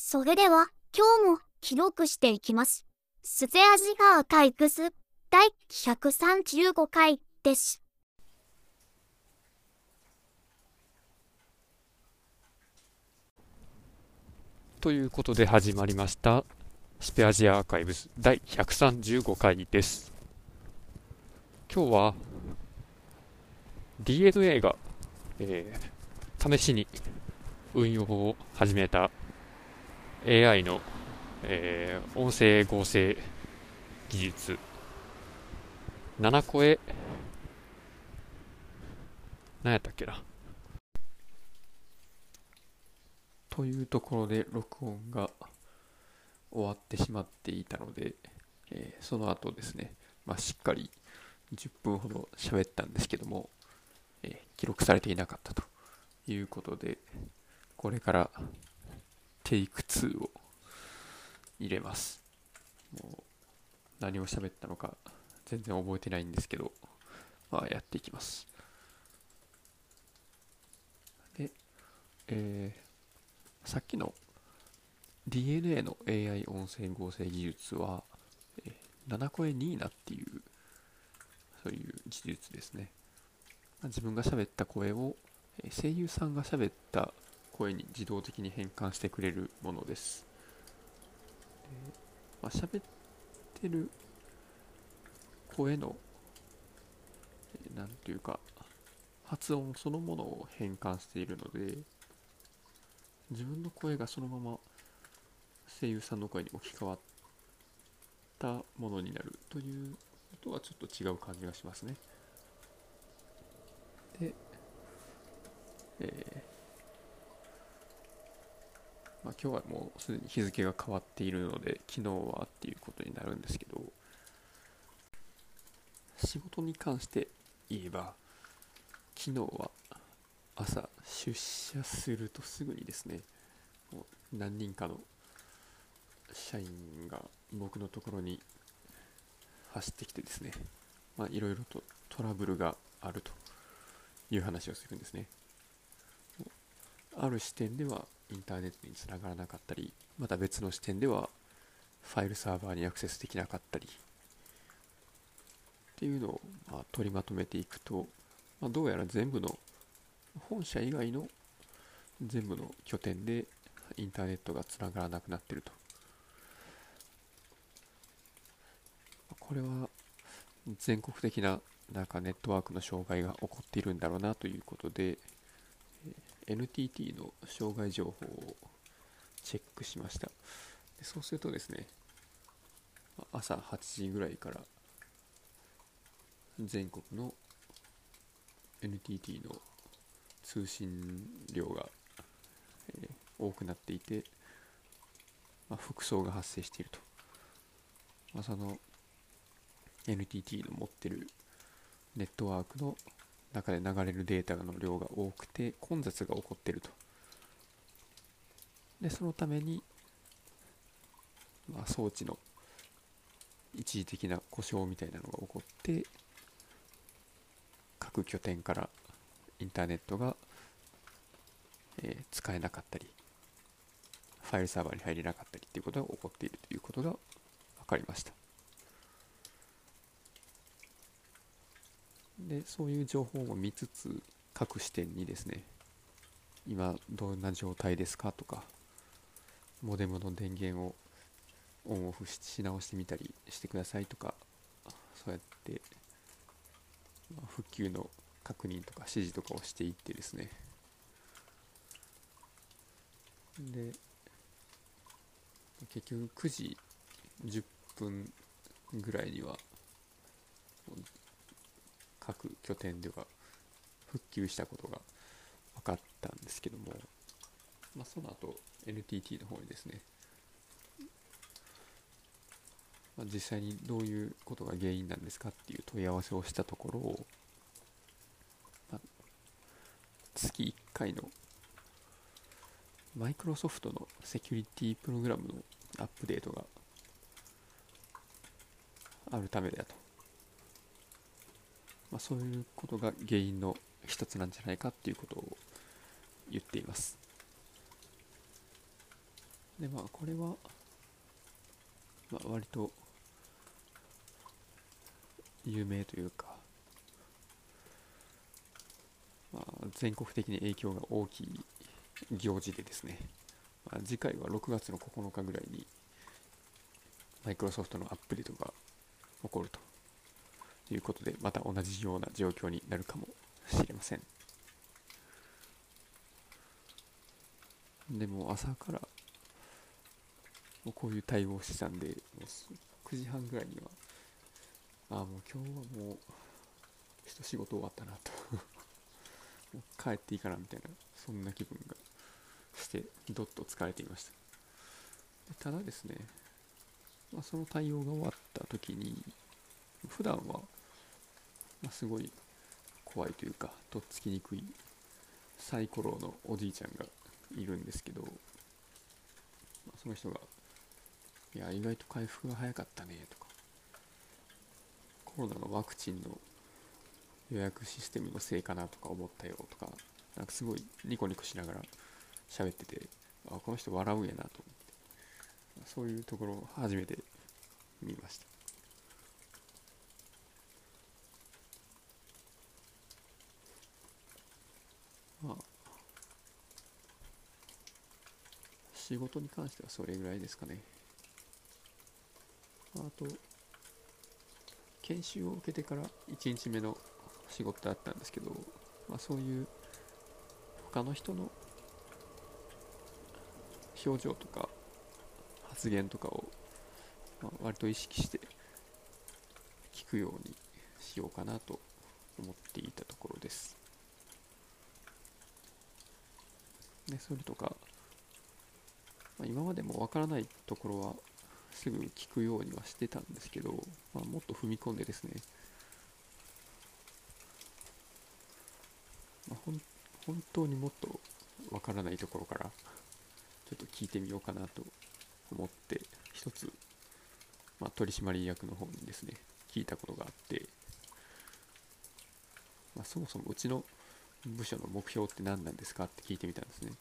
それでは今日も記録していきます。スゼアジアーカイブス第135回です。ということで始まりましたスペアジアアーカイブス第135回です今日は DNA が、えー試しに運用を始めた AI の、えー音声合成技術。7声。何やったっけな。というところで録音が終わってしまっていたので、えーその後ですね、まあ、しっかり10分ほど喋ったんですけども、えー記録されていなかったということでこれからテイク2を入れますもう何を喋ったのか全然覚えてないんですけどまあやっていきますでえーさっきの DNA の AI 音声合成技術は、えー、7声ニーナっていうそういう技術ですね。あ自分が喋った声を声優さんが喋った声に自動的に変換してくれるものです。でまあ、喋ってる声の、えーなんていうか、発音そのものを変換しているので、自分の声がそのまま声優さんの声に置き換わったものになるということはちょっと違う感じがしますね。で、えーまあ、今日はもうすでに日付が変わっているので昨日はっていうことになるんですけど仕事に関して言えば昨日は朝出社するとすぐにですねもう何人かの社員が僕のところに走ってきてですねいろいろとトラブルがあるという話をするんですね。ある視点ではインターネットにつながらなかったりまた別の視点ではファイルサーバーにアクセスできなかったりっていうのをま取りまとめていくと、まあ、どうやら全部の本社以外の全部の拠点でインターネットがつながらなくなってると。これは全国的ななんかネットワークの障害が起こっているんだろうなということで NTT の障害情報をチェックしました。でそうするとですね朝8時ぐらいから全国の NTT の通信量が、え多くなっていて、まあ、複層が発生していると、まあ、その NTT の持ってるネットワークの中で流れるデータの量が多くて混雑が起こっていると。でそのために、まあ、装置の一時的な故障みたいなのが起こって各拠点からインターネットが、えー使えなかったりファイルサーバーに入れなかったりっていうことが起こっているということが分かりました。でそういう情報も見つつ各視点にですね今どんな状態ですかとかモデムの電源をオンオフし直してみたりしてくださいとかそうやって、復旧の確認とか指示とかをしていってですね。で結局9時10分ぐらいには各拠点では復旧したことが分かったんですけども、まあ、その後 NTT の方にですね、まあ、実際にどういうことが原因なんですかっていう問い合わせをしたところ、まあ、月1回のマイクロソフトのセキュリティプログラムのアップデートがあるためだと、まあ、そういうことが原因の一つなんじゃないかっていうことを言っています。でまあこれは、まあ、割と有名というか、まあ、全国的に影響が大きい行事でですね、まあ、次回は6月の9日ぐらいにマイクロソフトのアップデートが起こるとということでまた同じような状況になるかもしれません。でも朝からもうこういう対応をしてたんでもう9時半ぐらいにはああもう今日はもう一仕事終わったなと。もう帰っていいかなみたいなそんな気分がしてどっと疲れていました。ただですね、まあ、その対応が終わった時に普段は、まあ、すごい怖いというかとっつきにくいサイコロのおじいちゃんがいるんですけど、まあ、その人が「いや意外と回復が早かったね」とか「コロナのワクチンの予約システムのせいかなとか思ったよ」とかなんかすごいニコニコしながら喋っててあこの人笑うんやなと思ってそういうところを初めて見ました。まあ仕事に関してはそれぐらいですかね。あと研修を受けてから1日目の仕事だったんですけど、まあ、そういう他の人の表情とか発言とかを、まあ、割と意識して聞くようにしようかなと思っていたところです。でそれとか、まあ、今までもわからないところはすぐ聞くようにはしてたんですけど、まあ、もっと踏み込んでですね、まあ、ほん本当にもっとわからないところからちょっと聞いてみようかなと思って一つ、まあ、取締役の方にですね聞いたことがあって、まあ、そもそもうちの部署の目標って何なんですかって聞いてみたんですね。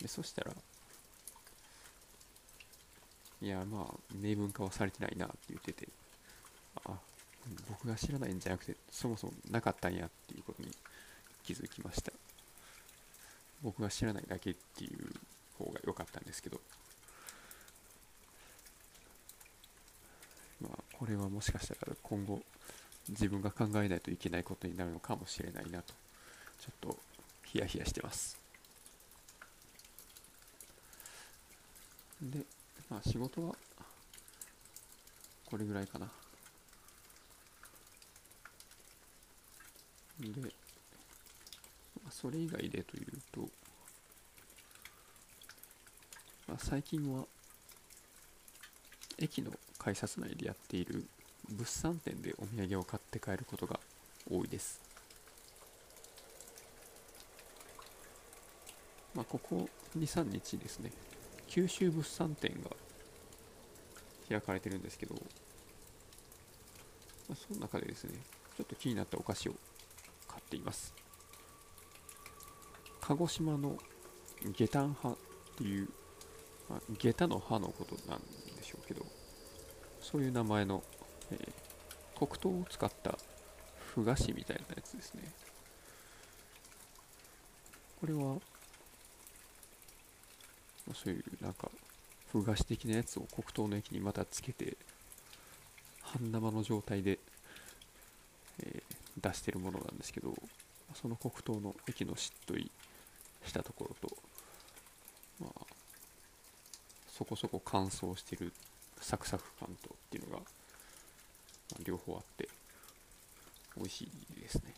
でそしたらいやまあ明文化はされてないなって言っててあ僕が知らないんじゃなくてそもそもなかったんやっていうことに気づきました。僕が知らないだけっていう方が良かったんですけど。まあこれはもしかしたら今後自分が考えないといけないことになるのかもしれないなとちょっとヒヤヒヤしてます。でまあ仕事はこれぐらいかな。で、まあ、それ以外でというと、まあ、最近は駅の改札内でやっている物産展でお土産を買って帰ることが多いです。まあここ23日ですね。九州物産展が開かれてるんですけど、まあ、その中でですねちょっと気になったお菓子を買っています。鹿児島の下丹派っていう、まあ、下駄の葉のことなんでしょうけどそういう名前の、えー、黒糖を使ったふ菓子みたいなやつですね。これはそういうなんかふ菓子的なやつを黒糖の液にまたつけて半生の状態で、えー、出してるものなんですけどその黒糖の液のしっとりしたところとまあそこそこ乾燥してるサクサク感とっていうのが、両方あって美味しいですね。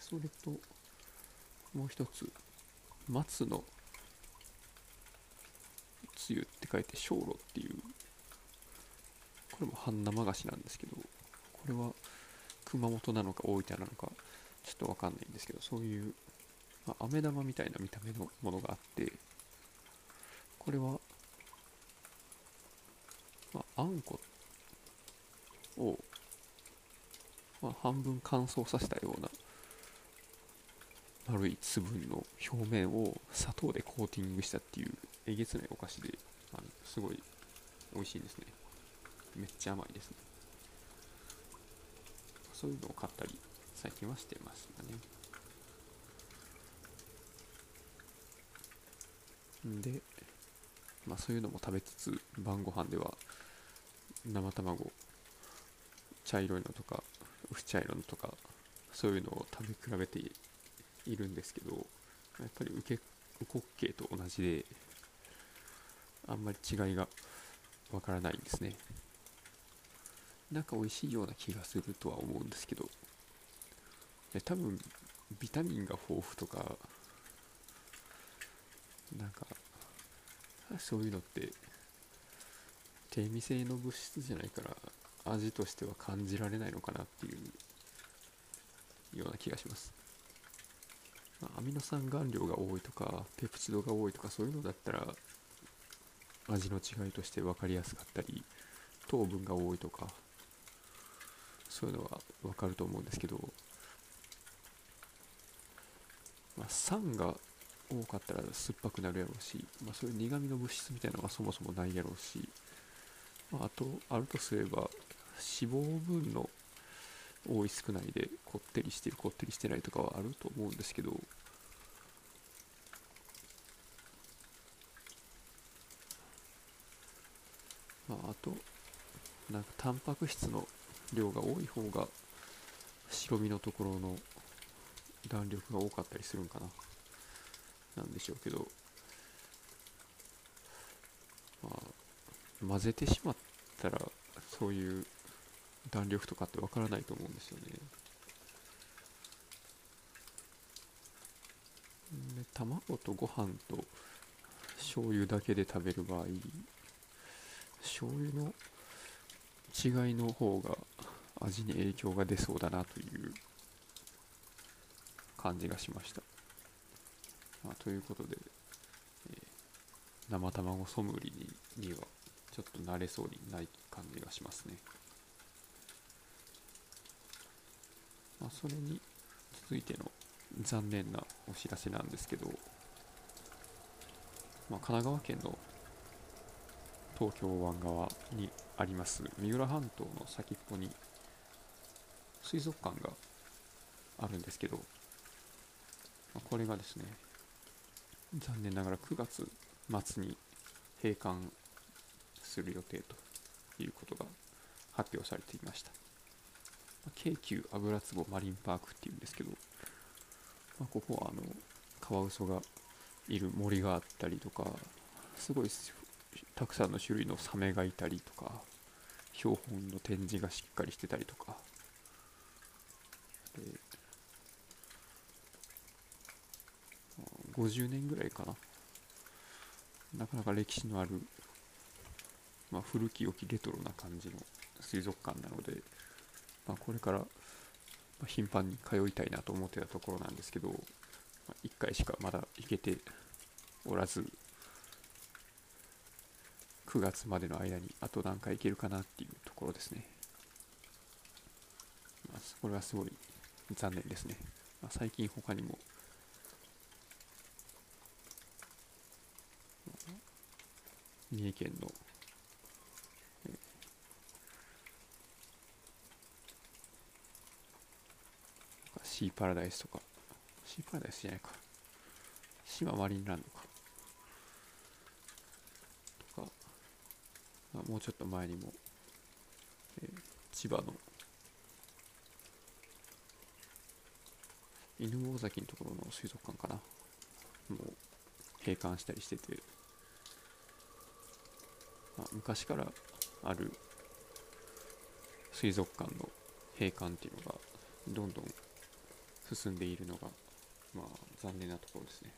それともう一つ松のつゆって書いて小炉っていうこれも半生菓子なんですけどこれは熊本なのか大分なのかちょっとわかんないんですけどそういう、まあ、飴玉みたいな見た目のものがあってこれは、まあ、あんこを、まあ、半分乾燥させたような丸い粒の表面を砂糖でコーティングしたっていうえげつないお菓子であのすごい美味しいですね。めっちゃ甘いですね。そういうのを買ったり最近はしてましたね。で、まあ、そういうのも食べつつ晩ご飯では生卵茶色いのとか薄茶色のとかそういうのを食べ比べているんですけどやっぱりウケウコッケと同じであんまり違いがわからないんですね。なんか美味しいような気がするとは思うんですけど多分ビタミンが豊富とかなんかそういうのって低味性の物質じゃないから味としては感じられないのかなっていうような気がします、まあアミノ酸含量が多いとかペプチドが多いとかそういうのだったら味の違いとして分かりやすかったり糖分が多いとかそういうのは分かると思うんですけど、まあ、酸が多かったら酸っぱくなるやろうし、まあ、そういう苦味の物質みたいなのがそもそもないやろうし、まあ、あとあるとすれば脂肪分の多い少ないでこってりしてるこってりしてないとかはあると思うんですけど。まあ、あとなんかタンパク質の量が多い方が白身のところの弾力が多かったりするんかな。なんでしょうけど、まあ、混ぜてしまったらそういう弾力とかってわからないと思うんですよねで卵とご飯と醤油だけで食べる場合醤油の違いの方が味に影響が出そうだなという感じがしました。まあ、ということで、えー生卵ソムリににはちょっと慣れそうにない感じがしますね。まあ、それに続いての残念なお知らせなんですけど、まあ、神奈川県の東京湾側にあります三浦半島の先っぽに水族館があるんですけど、まあこれがですね残念ながら9月末に閉館する予定ということが発表されていました、京急油壺マリンパークっていうんですけど、まあここはあのカワウソがいる森があったりとかすごいたくさんの種類のサメがいたりとか標本の展示がしっかりしてたりとか。で50年ぐらいかな。なかなか歴史のある、まあ、古き良きレトロな感じの水族館なので、まあ、これから頻繁に通いたいなと思ってたところなんですけど、まあ、1回しかまだ行けておらず9月までの間にあと何回行けるかなっていうところですね。まあ、これはすごい残念ですね。まあ、最近他にも、三重県の、シーパラダイスとか、シーパラダイスじゃないか、島マリンランドか、とか、まあ、もうちょっと前にも、えー千葉の。犬大崎のところの水族館かな。もう閉館したりしてて、まあ、昔からある水族館の閉館っていうのがどんどん進んでいるのが、まあ、残念なところですね、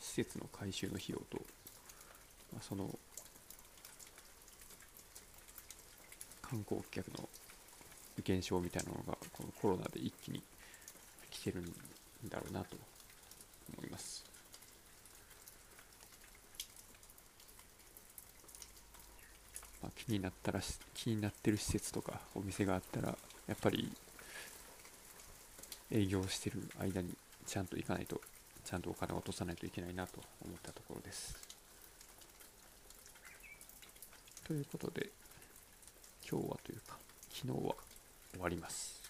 施設の改修の費用と、まあ、その観光客の減少みたいなのがこのコロナで一気に来てるんだろうなと思います。まあ、気になったら気になってる施設とかお店があったらやっぱり営業してる間にちゃんと行かないとちゃんとお金を落とさないといけないなと思ったところです。ということで今日はというか昨日は終わります。